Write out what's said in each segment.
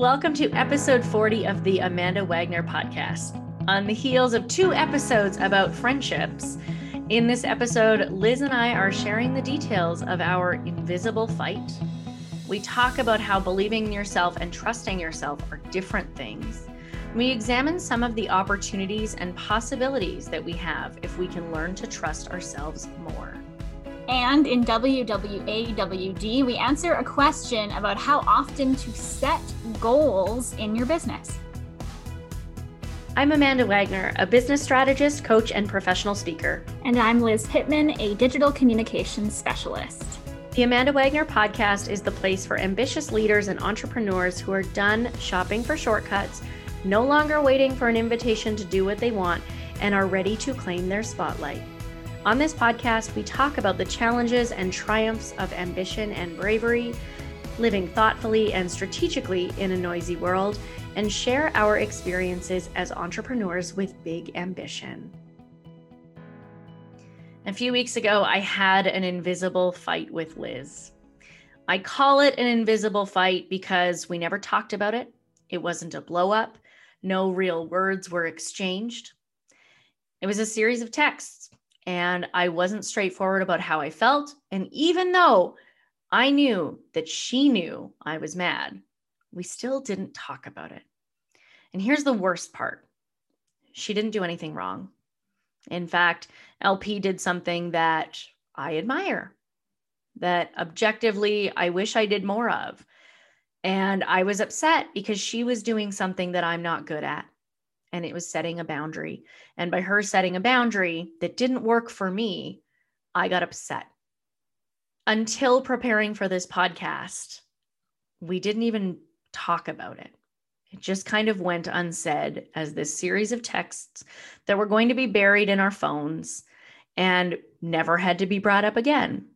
Welcome to episode 40 of the Amanda Wagner podcast. On the heels of two episodes about friendships, in this episode, Liz and I are sharing the details of our invisible fight. We talk about how believing in yourself and trusting yourself are different things. We examine some of the opportunities and possibilities that we have if we can learn to trust ourselves more. And in WWAWD, we answer a question about how often to set goals in your business. I'm Amanda Wagner, a business strategist, coach, and professional speaker. And I'm Liz Pittman, a digital communications specialist. The Amanda Wagner podcast is the place for ambitious leaders and entrepreneurs who are done shopping for shortcuts, no longer waiting for an invitation to do what they want, and are ready to claim their spotlight. On this podcast, we talk about the challenges and triumphs of ambition and bravery, living thoughtfully and strategically in a noisy world, and share our experiences as entrepreneurs with big ambition. A few weeks ago, I had an invisible fight with Liz. I call it an invisible fight because we never talked about it. It wasn't a blow up. No real words were exchanged. It was a series of texts and I wasn't straightforward about how I felt. And even though I knew that she knew I was mad, we still didn't talk about it. And here's the worst part she didn't do anything wrong. In fact, LP did something that I admire, that objectively I wish I did more of. And I was upset because she was doing something that I'm not good at and it was setting a boundary. And by her setting a boundary that didn't work for me, I got upset. Until preparing for this podcast, we didn't even talk about it. It just kind of went unsaid as this series of texts that were going to be buried in our phones and never had to be brought up again.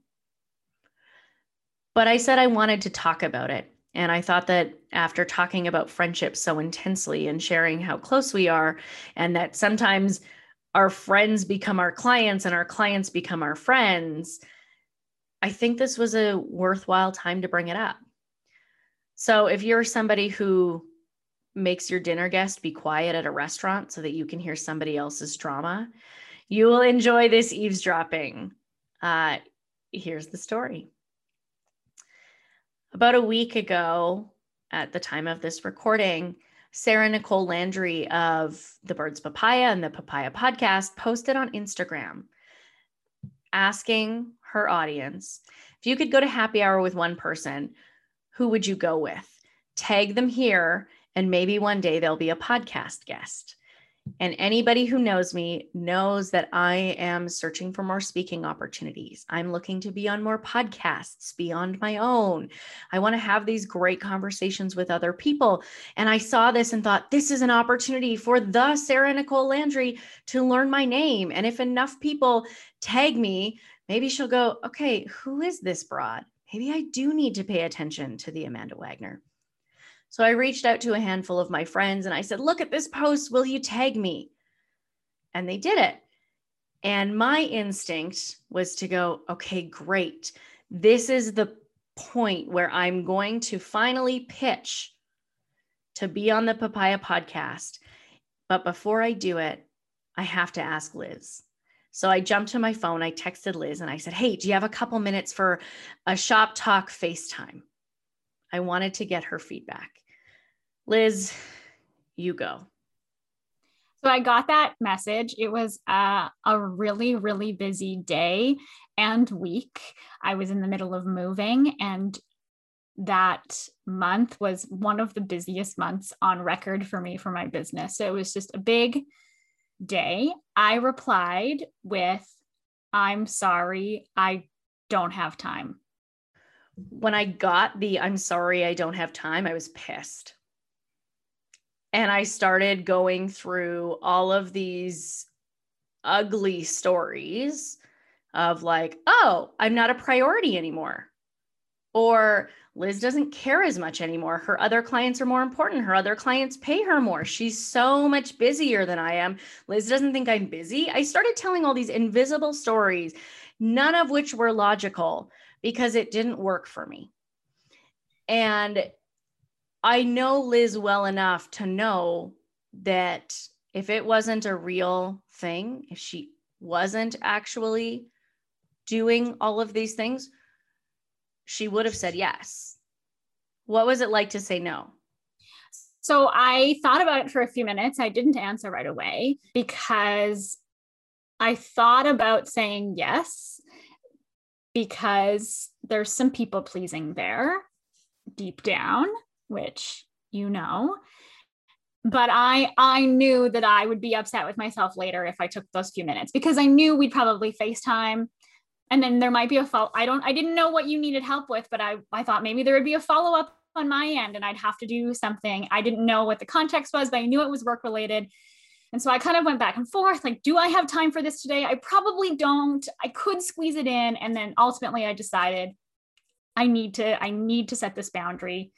But I said I wanted to talk about it and I thought that after talking about friendship so intensely and sharing how close we are, and that sometimes our friends become our clients and our clients become our friends, I think this was a worthwhile time to bring it up. So if you're somebody who makes your dinner guest be quiet at a restaurant so that you can hear somebody else's drama, you will enjoy this eavesdropping. Uh, here's the story. About a week ago, at the time of this recording, Sarah Nicole Landry of the Birds Papaya and the Papaya podcast posted on Instagram asking her audience if you could go to happy hour with one person, who would you go with? Tag them here, and maybe one day they'll be a podcast guest. And anybody who knows me knows that I am searching for more speaking opportunities. I'm looking to be on more podcasts beyond my own. I want to have these great conversations with other people. And I saw this and thought, this is an opportunity for the Sarah Nicole Landry to learn my name. And if enough people tag me, maybe she'll go, okay, who is this broad? Maybe I do need to pay attention to the Amanda Wagner. So I reached out to a handful of my friends and I said, Look at this post. Will you tag me? And they did it. And my instinct was to go, Okay, great. This is the point where I'm going to finally pitch to be on the Papaya podcast. But before I do it, I have to ask Liz. So I jumped to my phone, I texted Liz and I said, Hey, do you have a couple minutes for a shop talk FaceTime? I wanted to get her feedback. Liz, you go. So I got that message. It was uh, a really, really busy day and week. I was in the middle of moving, and that month was one of the busiest months on record for me for my business. So it was just a big day. I replied with, I'm sorry, I don't have time. When I got the I'm sorry, I don't have time, I was pissed and I started going through all of these ugly stories of like, oh, I'm not a priority anymore. Or Liz doesn't care as much anymore. Her other clients are more important. Her other clients pay her more. She's so much busier than I am. Liz doesn't think I'm busy. I started telling all these invisible stories, none of which were logical because it didn't work for me. And I know Liz well enough to know that if it wasn't a real thing, if she wasn't actually doing all of these things, she would have said yes. What was it like to say no? So I thought about it for a few minutes. I didn't answer right away because I thought about saying yes because there's some people pleasing there deep down, which you know. But I I knew that I would be upset with myself later if I took those few minutes because I knew we'd probably FaceTime and then there might be a follow I don't I didn't know what you needed help with, but I I thought maybe there would be a follow up on my end and I'd have to do something. I didn't know what the context was, but I knew it was work related. And so I kind of went back and forth like, do I have time for this today? I probably don't. I could squeeze it in. And then ultimately I decided I need to, I need to set this boundary.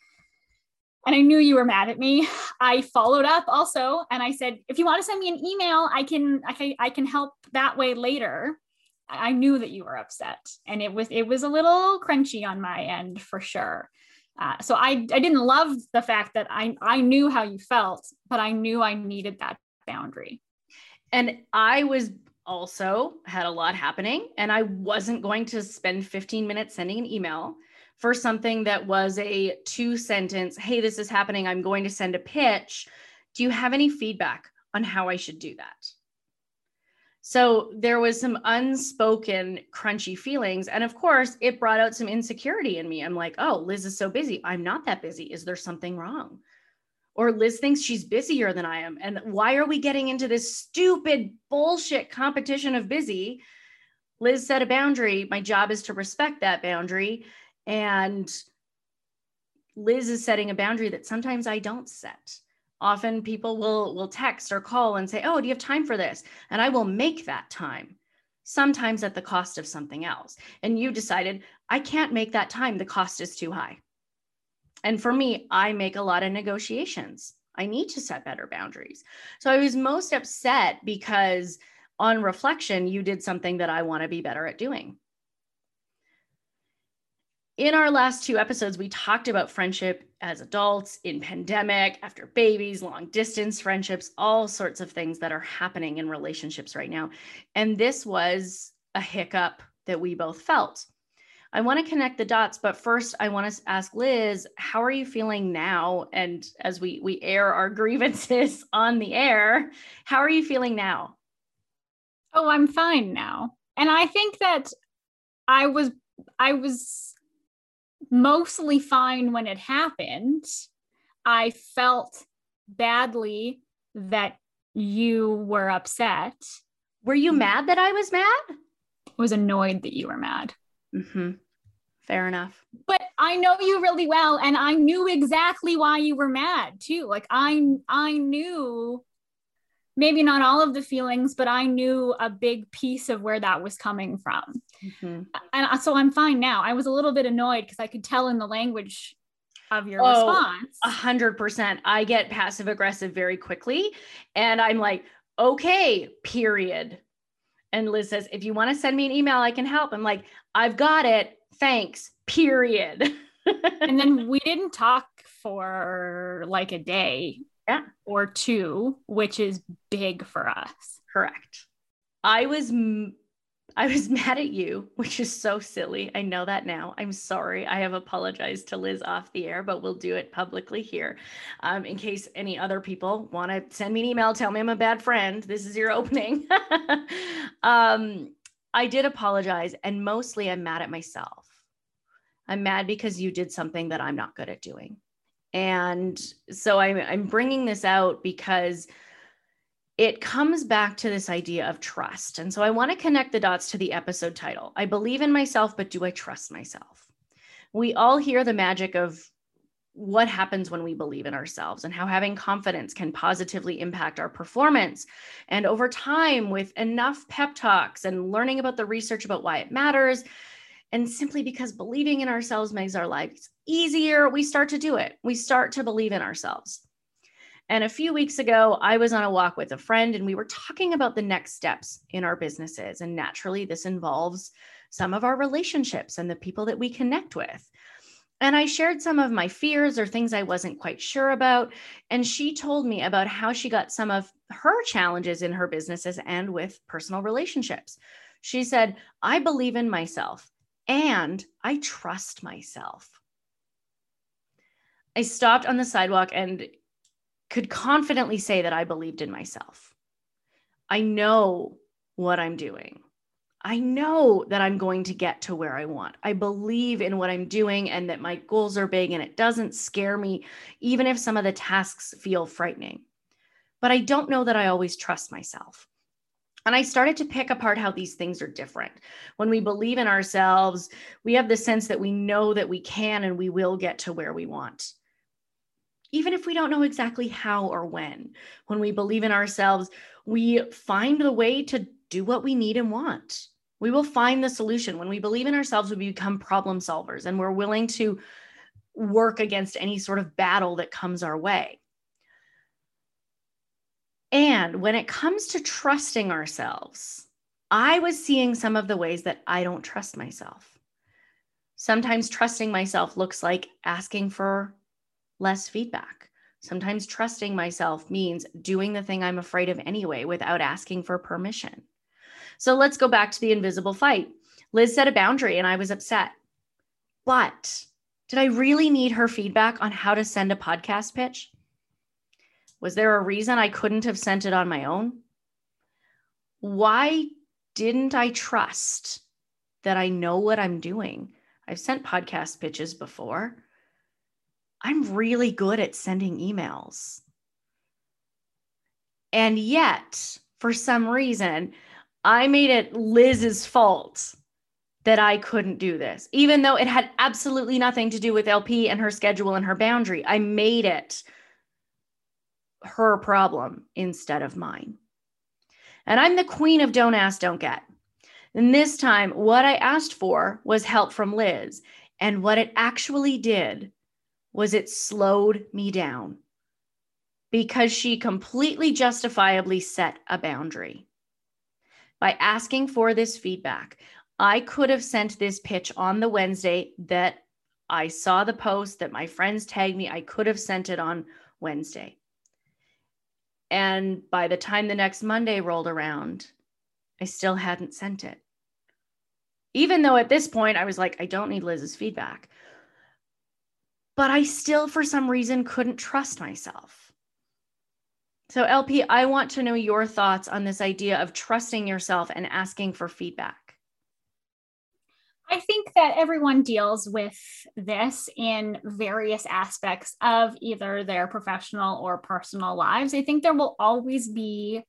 And I knew you were mad at me. I followed up also and I said, if you want to send me an email, I can, I can, I can help that way later. I knew that you were upset and it was, it was a little crunchy on my end for sure. Uh, so I, I didn't love the fact that I, I knew how you felt, but I knew I needed that boundary. And I was also had a lot happening and I wasn't going to spend 15 minutes sending an email for something that was a two sentence, hey, this is happening. I'm going to send a pitch. Do you have any feedback on how I should do that? So there was some unspoken crunchy feelings. And of course, it brought out some insecurity in me. I'm like, oh, Liz is so busy. I'm not that busy. Is there something wrong? Or Liz thinks she's busier than I am. And why are we getting into this stupid bullshit competition of busy? Liz set a boundary. My job is to respect that boundary. And Liz is setting a boundary that sometimes I don't set. Often people will will text or call and say oh do you have time for this? And i will make that time sometimes at the cost of something else. And you decided i can't make that time. The cost is too high. And for me i make a lot of negotiations. I need to set better boundaries. So i was most upset because on reflection you did something that i want to be better at doing in our last two episodes, we talked about friendship as adults in pandemic, after babies, long distance friendships, all sorts of things that are happening in relationships right now. And this was a hiccup that we both felt. I want to connect the dots, but first I want to ask Liz, how are you feeling now? And as we we air our grievances on the air, how are you feeling now? Oh, I'm fine now. And I think that I was I was mostly fine when it happened. I felt badly that you were upset. Were you mad that I was mad? Was annoyed that you were mad. Mm-hmm. Fair enough. But I know you really well, and I knew exactly why you were mad too. Like I, I knew maybe not all of the feelings, but I knew a big piece of where that was coming from. Mm-hmm. And so I'm fine now. I was a little bit annoyed because I could tell in the language of your oh, response. A hundred percent. I get passive aggressive very quickly. And I'm like, okay, period. And Liz says, if you want to send me an email, I can help. I'm like, I've got it. Thanks, period. and then we didn't talk for like a day yeah. or two, which is big for us. Correct. I was I was mad at you, which is so silly. I know that now. I'm sorry. I have apologized to Liz off the air, but we'll do it publicly here. Um, in case any other people want to send me an email, tell me I'm a bad friend. This is your opening. um, I did apologize, and mostly I'm mad at myself. I'm mad because you did something that I'm not good at doing. And so I'm, I'm bringing this out because it comes back to this idea of trust. And so I want to connect the dots to the episode title. I believe in myself, but do I trust myself? We all hear the magic of what happens when we believe in ourselves and how having confidence can positively impact our performance. And over time, with enough pep talks and learning about the research about why it matters, and simply because believing in ourselves makes our lives easier, we start to do it. We start to believe in ourselves. And a few weeks ago, I was on a walk with a friend and we were talking about the next steps in our businesses. And naturally, this involves some of our relationships and the people that we connect with. And I shared some of my fears or things I wasn't quite sure about. And she told me about how she got some of her challenges in her businesses and with personal relationships. She said, I believe in myself and I trust myself. I stopped on the sidewalk and could confidently say that I believed in myself. I know what I'm doing. I know that I'm going to get to where I want. I believe in what I'm doing and that my goals are big and it doesn't scare me, even if some of the tasks feel frightening. But I don't know that I always trust myself. And I started to pick apart how these things are different. When we believe in ourselves, we have the sense that we know that we can and we will get to where we want. Even if we don't know exactly how or when. When we believe in ourselves, we find the way to do what we need and want. We will find the solution. When we believe in ourselves, we become problem solvers and we're willing to work against any sort of battle that comes our way. And when it comes to trusting ourselves, I was seeing some of the ways that I don't trust myself. Sometimes trusting myself looks like asking for less feedback. Sometimes trusting myself means doing the thing I'm afraid of anyway without asking for permission. So let's go back to the invisible fight. Liz set a boundary and I was upset. But did I really need her feedback on how to send a podcast pitch? Was there a reason I couldn't have sent it on my own? Why didn't I trust that I know what I'm doing? I've sent podcast pitches before. I'm really good at sending emails. And yet, for some reason, I made it Liz's fault that I couldn't do this, even though it had absolutely nothing to do with LP and her schedule and her boundary. I made it her problem instead of mine. And I'm the queen of don't ask, don't get. And this time, what I asked for was help from Liz. And what it actually did was it slowed me down because she completely justifiably set a boundary by asking for this feedback. I could have sent this pitch on the Wednesday that I saw the post that my friends tagged me. I could have sent it on Wednesday. And by the time the next Monday rolled around, I still hadn't sent it. Even though at this point I was like, I don't need Liz's feedback. But I still, for some reason, couldn't trust myself. So, LP, I want to know your thoughts on this idea of trusting yourself and asking for feedback. I think that everyone deals with this in various aspects of either their professional or personal lives. I think there will always be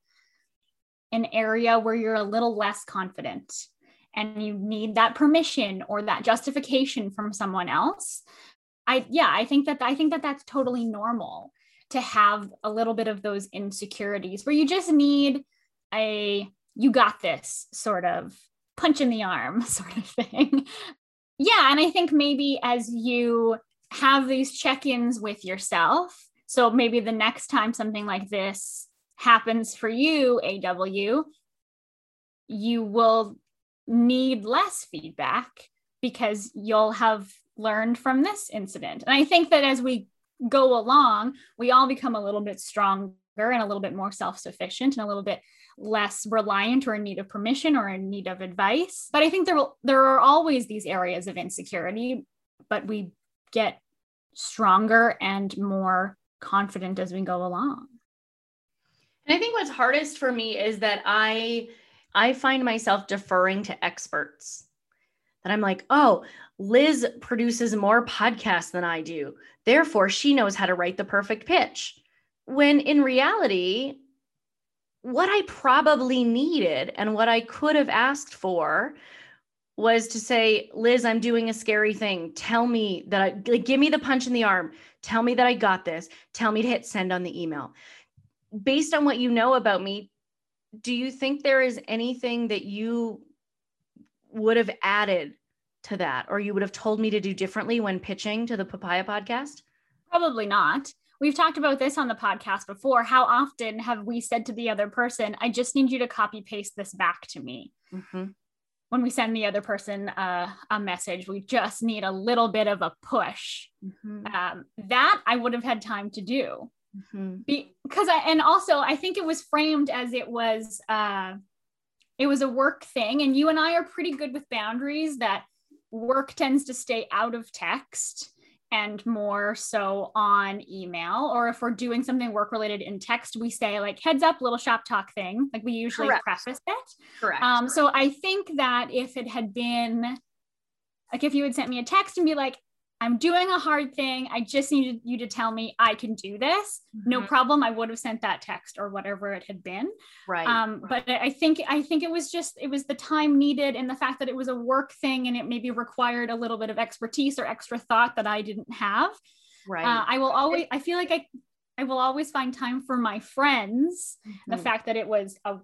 an area where you're a little less confident and you need that permission or that justification from someone else. I yeah, I think that I think that that's totally normal to have a little bit of those insecurities where you just need a you got this sort of punch in the arm sort of thing. yeah. And I think maybe as you have these check ins with yourself, so maybe the next time something like this happens for you, AW, you will need less feedback because you'll have learned from this incident. And I think that as we go along, we all become a little bit stronger and a little bit more self sufficient and a little bit less reliant or in need of permission or in need of advice. But I think there will, there are always these areas of insecurity, but we get stronger and more confident as we go along. And I think what's hardest for me is that I I find myself deferring to experts. That I'm like, "Oh, Liz produces more podcasts than I do. Therefore, she knows how to write the perfect pitch. When in reality, what I probably needed and what I could have asked for was to say, Liz, I'm doing a scary thing. Tell me that I like, give me the punch in the arm. Tell me that I got this. Tell me to hit send on the email. Based on what you know about me, do you think there is anything that you would have added to that or you would have told me to do differently when pitching to the papaya podcast probably not we've talked about this on the podcast before how often have we said to the other person i just need you to copy paste this back to me mm-hmm. when we send the other person uh, a message, we just need a little bit of a push. Mm-hmm. Um, that I would have had time to do. Mm-hmm. Because I, and also I think it was framed as it was, uh, it was a work thing. And you and I are pretty good with boundaries that work tends to stay out of text and more so on email or if we're doing something work related in text we say like heads up little shop talk thing like we usually Correct. preface it Correct. um so i think that if it had been like if you had sent me a text and be like I'm doing a hard thing. I just needed you to tell me I can do this. Mm-hmm. No problem. I would have sent that text or whatever it had been. Right. Um, right. but I think I think it was just it was the time needed and the fact that it was a work thing and it maybe required a little bit of expertise or extra thought that I didn't have. Right. Uh, I will always I feel like I I will always find time for my friends. Mm-hmm. The fact that it was a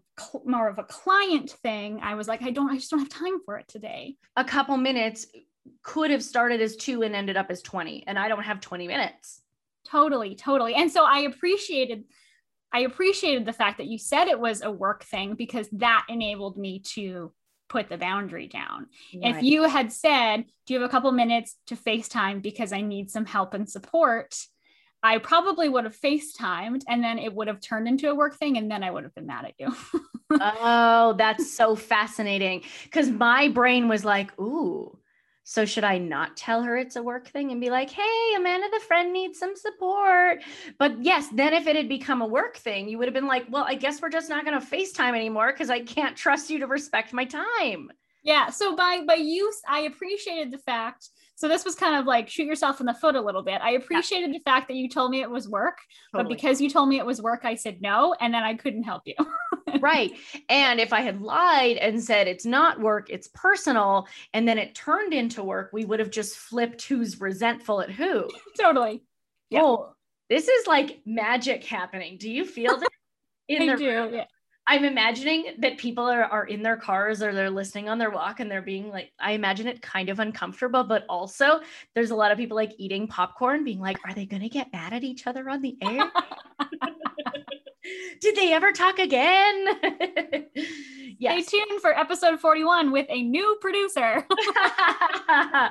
more of a client thing, I was like, I don't, I just don't have time for it today. A couple minutes could have started as two and ended up as 20 and i don't have 20 minutes. Totally totally. And so i appreciated i appreciated the fact that you said it was a work thing because that enabled me to put the boundary down. Right. if you had said do you have a couple minutes to facetime because i need some help and support? I probably would have facetimed and then it would have turned into a work thing and then i would have been mad at you. Oh that's so fascinating. Because my brain was like ooh so should I not tell her it's a work thing and be like, "Hey, Amanda the friend needs some support." But yes, then if it had become a work thing, you would have been like, "Well, I guess we're just not going to FaceTime anymore because I can't trust you to respect my time." Yeah, so by by use I appreciated the fact so this was kind of like shoot yourself in the foot a little bit. I appreciated yeah. the fact that you told me it was work, totally. but because you told me it was work, I said no, and then I couldn't help you. right. And if I had lied and said it's not work, it's personal, and then it turned into work, we would have just flipped who's resentful at who. totally. Yeah. Oh, this is like magic happening. Do you feel that? In I the do. Yeah. I'm imagining that people are, are in their cars or they're listening on their walk and they're being like, I imagine it kind of uncomfortable, but also there's a lot of people like eating popcorn, being like, are they going to get mad at each other on the air? Did they ever talk again? yes. Stay tuned for episode 41 with a new producer.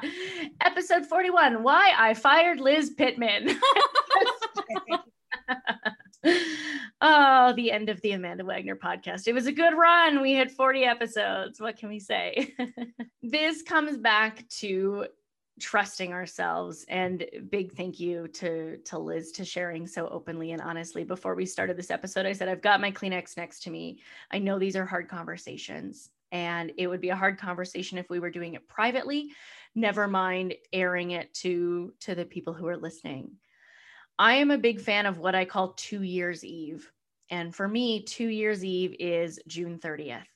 episode 41 Why I Fired Liz Pittman. oh, the end of the Amanda Wagner podcast. It was a good run. We had 40 episodes. What can we say? this comes back to trusting ourselves and big thank you to to Liz to sharing so openly and honestly. Before we started this episode I said I've got my Kleenex next to me. I know these are hard conversations and it would be a hard conversation if we were doing it privately. Never mind airing it to to the people who are listening. I am a big fan of what I call 2 years eve and for me 2 years eve is June 30th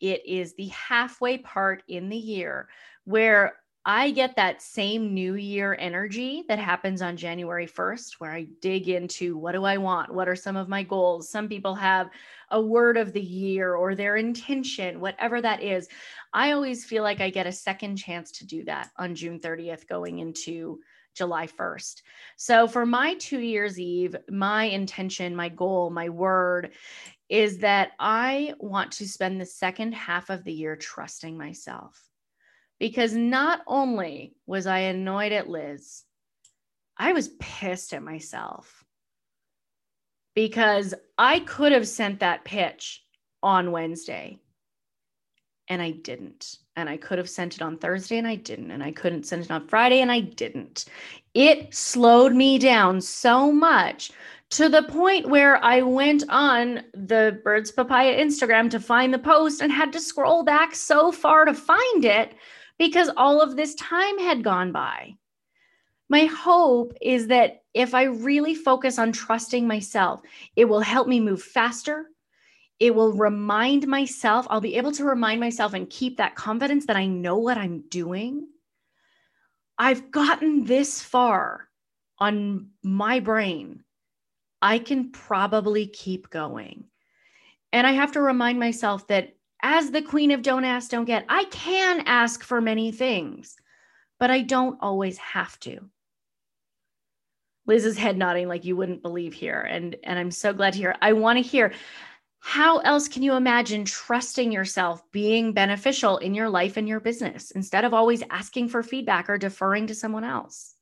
it is the halfway part in the year where I get that same new year energy that happens on January 1st, where I dig into what do I want? What are some of my goals? Some people have a word of the year or their intention, whatever that is. I always feel like I get a second chance to do that on June 30th, going into July 1st. So for my two years eve, my intention, my goal, my word is that I want to spend the second half of the year trusting myself because not only was I annoyed at Liz, I was pissed at myself because I could have sent that pitch on Wednesday and I didn't. And I could have sent it on Thursday and I didn't. And I couldn't send it on Friday and I didn't. It slowed me down so much to the point where I went on the Birds Papaya Instagram to find the post and had to scroll back so far to find it because all of this time had gone by. My hope is that if I really focus on trusting myself, it will help me move faster. It will remind myself, I'll be able to remind myself and keep that confidence that I know what I'm doing. I've gotten this far on my brain. I can probably keep going. And I have to remind myself that as the queen of don't ask, don't get, I can ask for many things, but I don't always have to. Liz's head nodding like you wouldn't believe here. And, and I'm so glad to hear. I want to hear how else can you imagine trusting yourself being beneficial in your life and your business instead of always asking for feedback or deferring to someone else?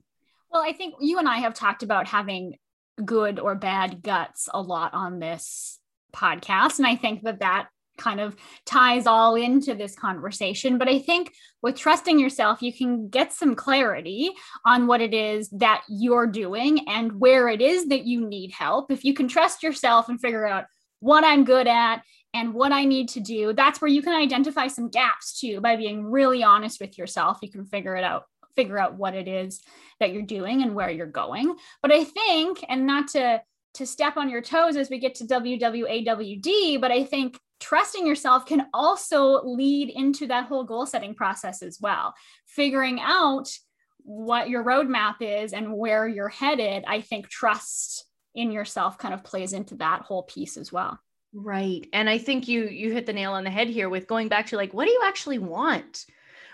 Well, I think you and I have talked about having good or bad guts a lot on this podcast. And I think that that kind of ties all into this conversation. But I think with trusting yourself, you can get some clarity on what it is that you're doing and where it is that you need help. If you can trust yourself and figure out what I'm good at and what I need to do, that's where you can identify some gaps too by being really honest with yourself. You can figure it out figure out what it is that you're doing and where you're going. But I think, and not to to step on your toes as we get to WWAWD, but I think trusting yourself can also lead into that whole goal setting process as well. Figuring out what your roadmap is and where you're headed, I think trust in yourself kind of plays into that whole piece as well. Right. And I think you you hit the nail on the head here with going back to like what do you actually want?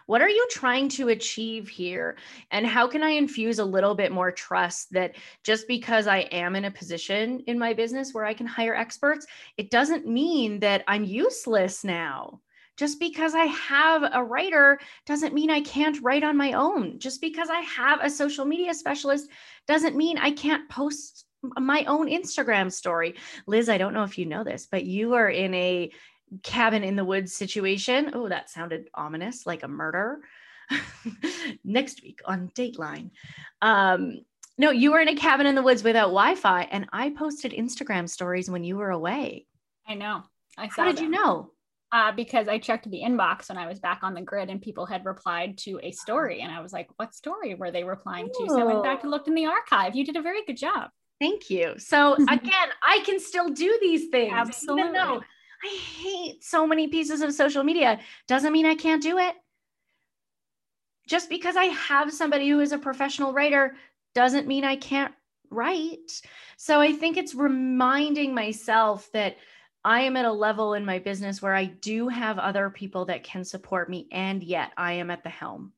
What are you trying to achieve here? And how can I infuse a little bit more trust that just because I am in a position in my business where I can hire experts, it doesn't mean that I'm useless now. Just because I have a writer doesn't mean I can't write on my own. Just because I have a social media specialist doesn't mean I can't post my own Instagram story. Liz, I don't know if you know this, but you are in a cabin in the woods situation. Oh, that sounded ominous, like a murder. Next week on Dateline. Um, no, you were in a cabin in the woods without Wi-Fi, and I posted Instagram stories when you were away. I know. I saw. How did them. you know? Uh, because I checked the inbox when I was back on the grid, and people had replied to a story, and I was like, "What story were they replying to?" So I went back and looked in the archive. You did a very good job. Thank you. So again, I can still do these things, Absolutely. even though I hate so many pieces of social media. Doesn't mean I can't do it. Just because I have somebody who is a professional writer doesn't mean I can't write. So I think it's reminding myself that I am at a level in my business where I do have other people that can support me, and yet I am at the helm.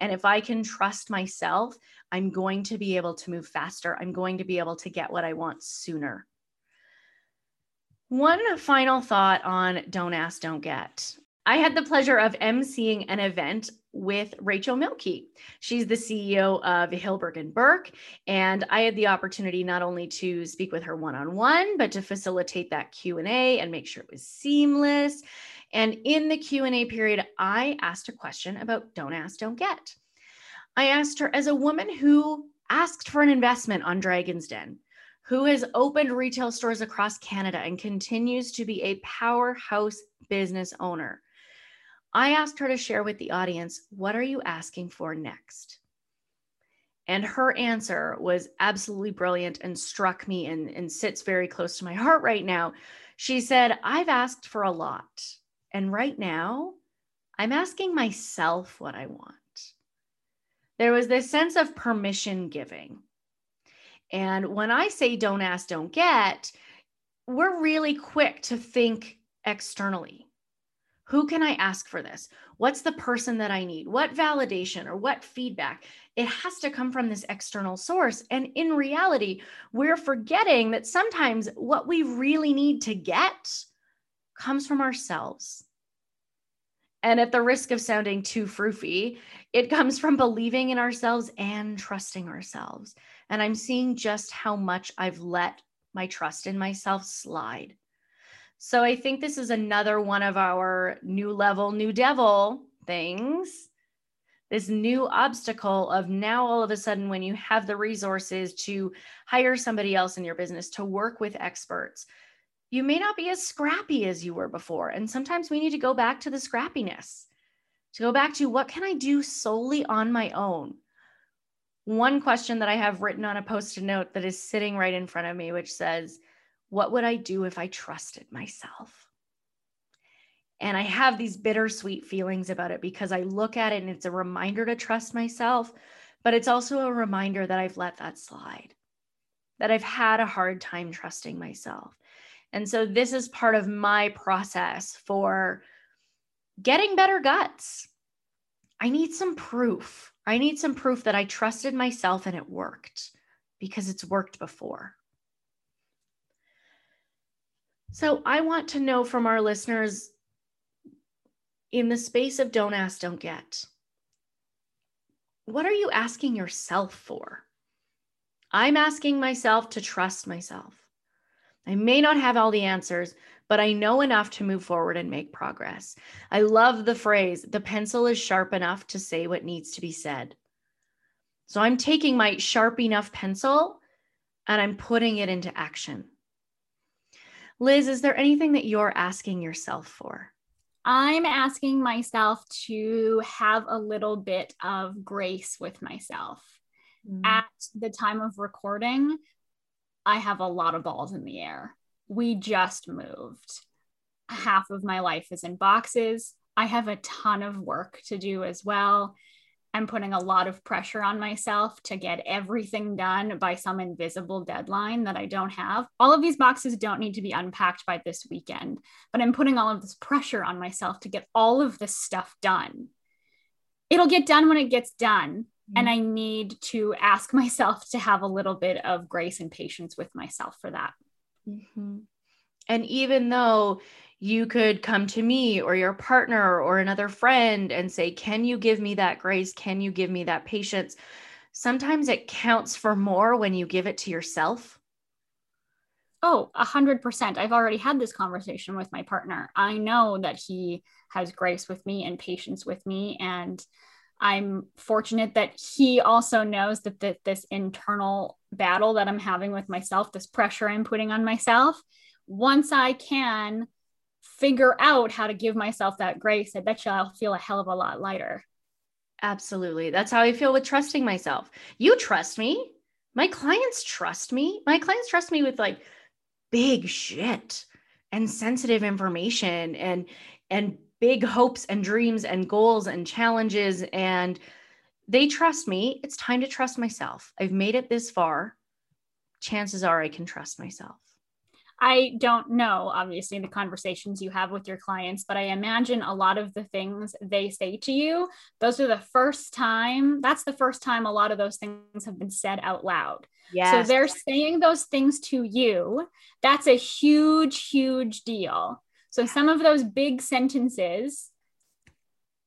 And if I can trust myself, I'm going to be able to move faster. I'm going to be able to get what I want sooner. One final thought on Don't Ask, Don't Get. I had the pleasure of emceeing an event with Rachel Mielke. She's the CEO of Hillberg and Berk, and I had the opportunity not only to speak with her one-on-one, but to facilitate that Q&A and make sure it was seamless. And in the Q&A period, I asked a question about Don't Ask, Don't Get. I asked her as a woman who asked for an investment on Dragon's Den, who has opened retail stores across Canada and continues to be a powerhouse business owner. I asked her to share with the audience, what are you asking for next? And her answer was absolutely brilliant and struck me and, and sits very close to my heart right now. She said, I've asked for a lot. And right now, I'm asking myself what I want. There was this sense of permission giving and when I say don't ask, don't get, we're really quick to think externally. Who can I ask for this? What's the person that I need? What validation or what feedback? It has to come from this external source. And in reality, we're forgetting that sometimes what we really need to get comes from ourselves. And at the risk of sounding too froofy, it comes from believing in ourselves and trusting ourselves. And I'm seeing just how much I've let my trust in myself slide. So I think this is another one of our new level, new devil things. This new obstacle of now all of a sudden, when you have the resources to hire somebody else in your business, to work with experts, you may not be as scrappy as you were before. And sometimes we need to go back to the scrappiness, to go back to what can I do solely on my own? One question that I have written on a post it note that is sitting right in front of me, which says, What would I do if I trusted myself? And I have these bittersweet feelings about it because I look at it and it's a reminder to trust myself, but it's also a reminder that I've let that slide, that I've had a hard time trusting myself. And so this is part of my process for getting better guts. I need some proof. I need some proof that I trusted myself and it worked because it's worked before. So I want to know from our listeners in the space of don't ask, don't get. What are you asking yourself for? I'm asking myself to trust myself. I may not have all the answers, but I know enough to move forward and make progress. I love the phrase, the pencil is sharp enough to say what needs to be said. So I'm taking my sharp enough pencil and I'm putting it into action. Liz, is there anything that you're asking yourself for? I'm asking myself to have a little bit of grace with myself. Mm. At the time of recording, I have a lot of balls in the air. We just moved. Half of my life is in boxes. I have a ton of work to do as well. I'm putting a lot of pressure on myself to get everything done by some invisible deadline that I don't have. All of these boxes don't need to be unpacked by this weekend, but I'm putting all of this pressure on myself to get all of this stuff done. It'll get done when it gets done. Mm-hmm. And I need to ask myself to have a little bit of grace and patience with myself for that. Mm-hmm. And even though you could come to me or your partner or another friend and say, Can you give me that grace? Can you give me that patience? Sometimes it counts for more when you give it to yourself. Oh, a hundred percent. I've already had this conversation with my partner. I know that he has grace with me and patience with me. And I'm fortunate that he also knows that the, this internal battle that I'm having with myself, this pressure I'm putting on myself, once I can figure out how to give myself that grace, I bet you I'll feel a hell of a lot lighter. Absolutely. That's how I feel with trusting myself. You trust me. My clients trust me. My clients trust me with like big shit and sensitive information and and big hopes and dreams and goals and challenges and they trust me. It's time to trust myself. I've made it this far. Chances are I can trust myself. I don't know, obviously, the conversations you have with your clients, but I imagine a lot of the things they say to you, those are the first time, that's the first time a lot of those things have been said out loud. Yes. So they're saying those things to you. That's a huge, huge deal. So some of those big sentences,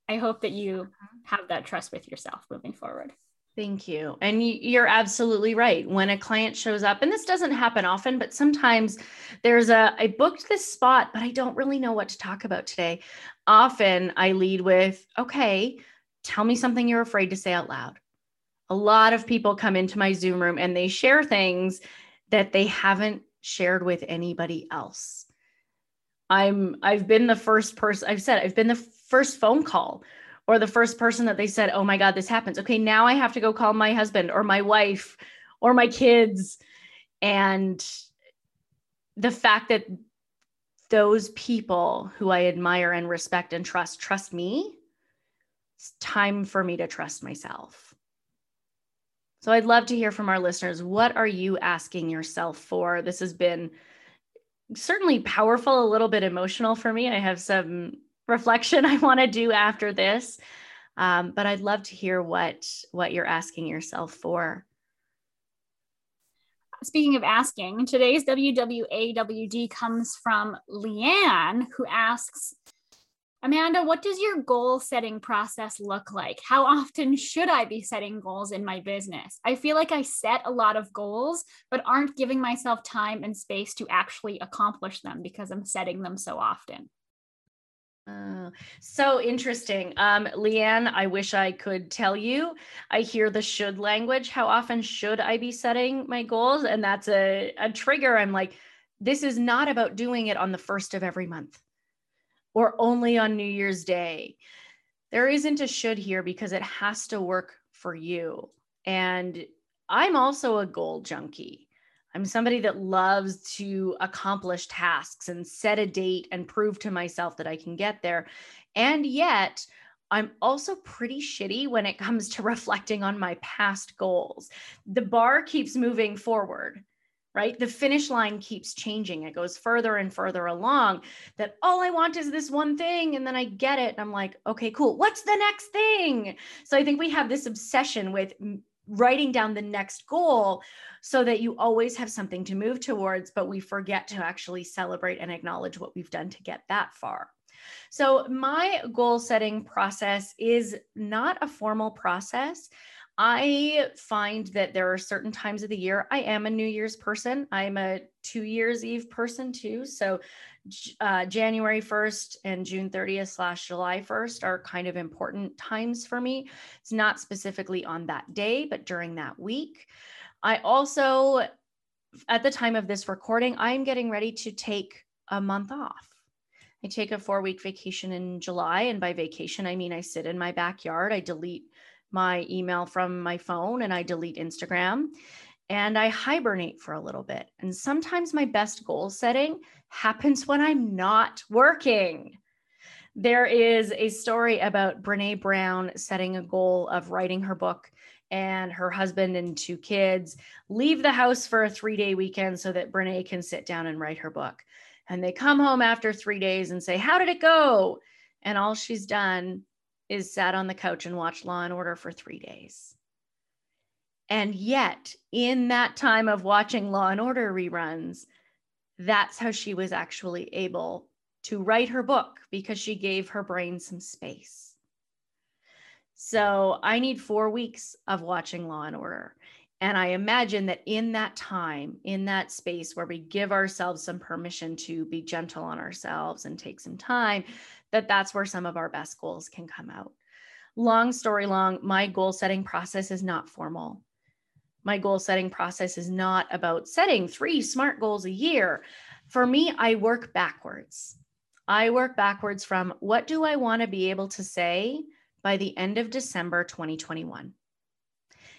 I hope that you have that trust with yourself moving forward. Thank you. And you're absolutely right. When a client shows up, and this doesn't happen often, but sometimes there's a, I booked this spot, but I don't really know what to talk about today. Often I lead with, okay, tell me something you're afraid to say out loud. A lot of people come into my Zoom room and they share things that they haven't shared with anybody else. I'm I've been the first person I've said I've been the first phone call or the first person that they said, oh my God, this happens. Okay, now I have to go call my husband or my wife or my kids. And the fact that those people who I admire and respect and trust trust me, it's time for me to trust myself. So I'd love to hear from our listeners. What are you asking yourself for? This has been certainly powerful, a little bit emotional for me. I have some reflection I want to do after this. Um, but I'd love to hear what what you're asking yourself for. Speaking of asking, today's WWAWD comes from Leanne, who asks, Amanda, what does your goal setting process look like? How often should I be setting goals in my business? I feel like I set a lot of goals, but aren't giving myself time and space to actually accomplish them because I'm setting them so often. Oh, so interesting. Um, Leanne, I wish I could tell you. I hear the should language. How often should I be setting my goals? And that's a, a trigger. I'm like, this is not about doing it on the first of every month or only on New Year's Day. There isn't a should here because it has to work for you. And I'm also a goal junkie. I'm somebody that loves to accomplish tasks and set a date and prove to myself that I can get there. And yet, I'm also pretty shitty when it comes to reflecting on my past goals. The bar keeps moving forward, right? The finish line keeps changing. It goes further and further along that all I want is this one thing. And then I get it. And I'm like, okay, cool. What's the next thing? So I think we have this obsession with writing down the next goal so that you always have something to move towards, but we forget to actually celebrate and acknowledge what we've done to get that far. So, my goal setting process is not a formal process. I find that there are certain times of the year I am a New Year's person. I'm a two years Eve person too. So uh, January 1st and June 30th slash July 1st are kind of important times for me. It's not specifically on that day, but during that week. I also, at the time of this recording, I'm getting ready to take a month off. I take a four week vacation in July. And by vacation, I mean I sit in my backyard, I delete my email from my phone and I delete Instagram and I hibernate for a little bit. And sometimes my best goal setting happens when I'm not working. There is a story about Brene Brown setting a goal of writing her book and her husband and two kids leave the house for a three day weekend so that Brene can sit down and write her book. And they come home after three days and say, How did it go? And all she's done is sat on the couch and watched Law and Order for three days. And yet, in that time of watching Law and Order reruns, that's how she was actually able to write her book because she gave her brain some space. So I need four weeks of watching Law and Order. And I imagine that in that time, in that space where we give ourselves some permission to be gentle on ourselves and take some time, that that's where some of our best goals can come out. Long story long, my goal setting process is not formal. My goal setting process is not about setting three smart goals a year. For me, I work backwards. I work backwards from what do I want to be able to say by the end of December 2021?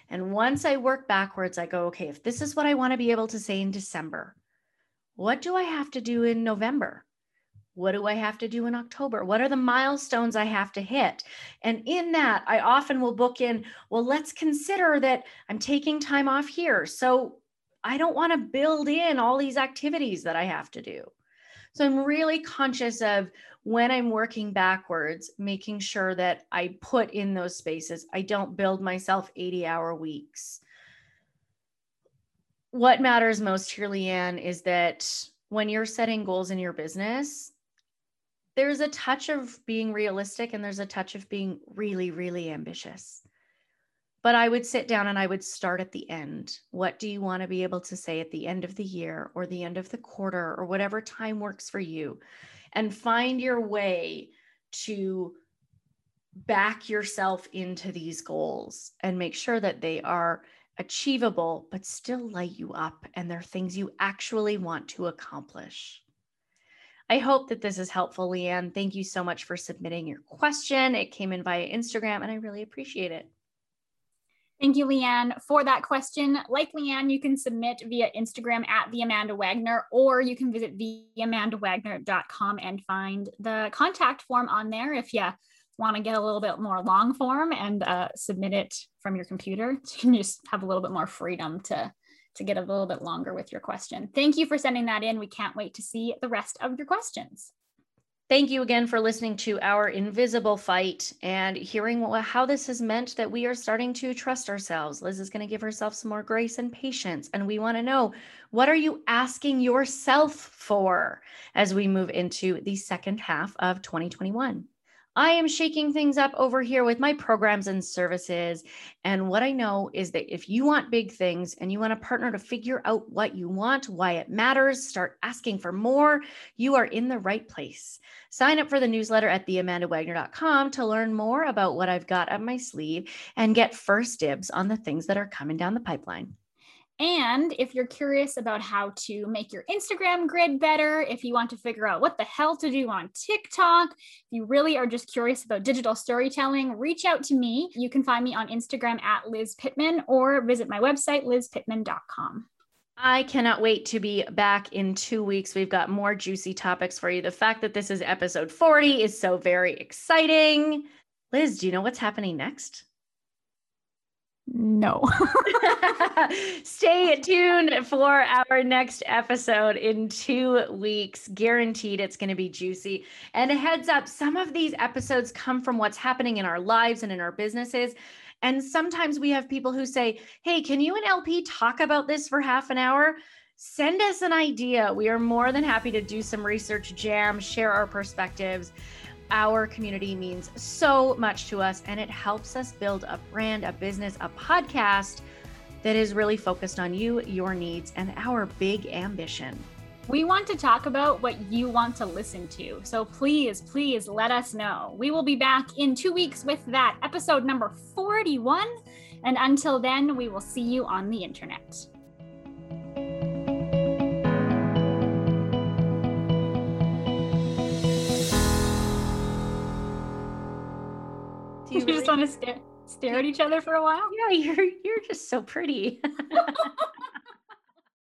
And once I work backwards, I go, okay, if this is what I want to be able to say in December, what do I have to do in November? What do I have to do in October? What are the milestones I have to hit? And in that, I often will book in, well, let's consider that I'm taking time off here. So I don't want to build in all these activities that I have to do. So I'm really conscious of when I'm working backwards, making sure that I put in those spaces. I don't build myself 80 hour weeks. What matters most here, Leanne, is that when you're setting goals in your business, there's a touch of being realistic and there's a touch of being really, really ambitious. But I would sit down and I would start at the end. What do you want to be able to say at the end of the year or the end of the quarter or whatever time works for you? And find your way to back yourself into these goals and make sure that they are achievable, but still light you up and they're things you actually want to accomplish. I hope that this is helpful, Leanne. Thank you so much for submitting your question. It came in via Instagram, and I really appreciate it. Thank you, Leanne, for that question. Like Leanne, you can submit via Instagram at the Amanda Wagner, or you can visit theamandawagner.com and find the contact form on there if you want to get a little bit more long form and uh, submit it from your computer. So you can just have a little bit more freedom to to get a little bit longer with your question. Thank you for sending that in. We can't wait to see the rest of your questions. Thank you again for listening to our invisible fight and hearing how this has meant that we are starting to trust ourselves. Liz is going to give herself some more grace and patience. And we want to know what are you asking yourself for as we move into the second half of 2021? I am shaking things up over here with my programs and services. And what I know is that if you want big things and you want a partner to figure out what you want, why it matters, start asking for more, you are in the right place. Sign up for the newsletter at theamandawagner.com to learn more about what I've got up my sleeve and get first dibs on the things that are coming down the pipeline. And if you're curious about how to make your Instagram grid better, if you want to figure out what the hell to do on TikTok, if you really are just curious about digital storytelling, reach out to me. You can find me on Instagram at Liz Pittman or visit my website, lizpittman.com. I cannot wait to be back in two weeks. We've got more juicy topics for you. The fact that this is episode 40 is so very exciting. Liz, do you know what's happening next? No. Stay tuned for our next episode in two weeks. Guaranteed it's going to be juicy. And a heads up some of these episodes come from what's happening in our lives and in our businesses. And sometimes we have people who say, Hey, can you and LP talk about this for half an hour? Send us an idea. We are more than happy to do some research jam, share our perspectives. Our community means so much to us, and it helps us build a brand, a business, a podcast that is really focused on you, your needs, and our big ambition. We want to talk about what you want to listen to. So please, please let us know. We will be back in two weeks with that episode number 41. And until then, we will see you on the internet. You, really- just want to stare, stare at each other for a while? Yeah, you're you're just so pretty.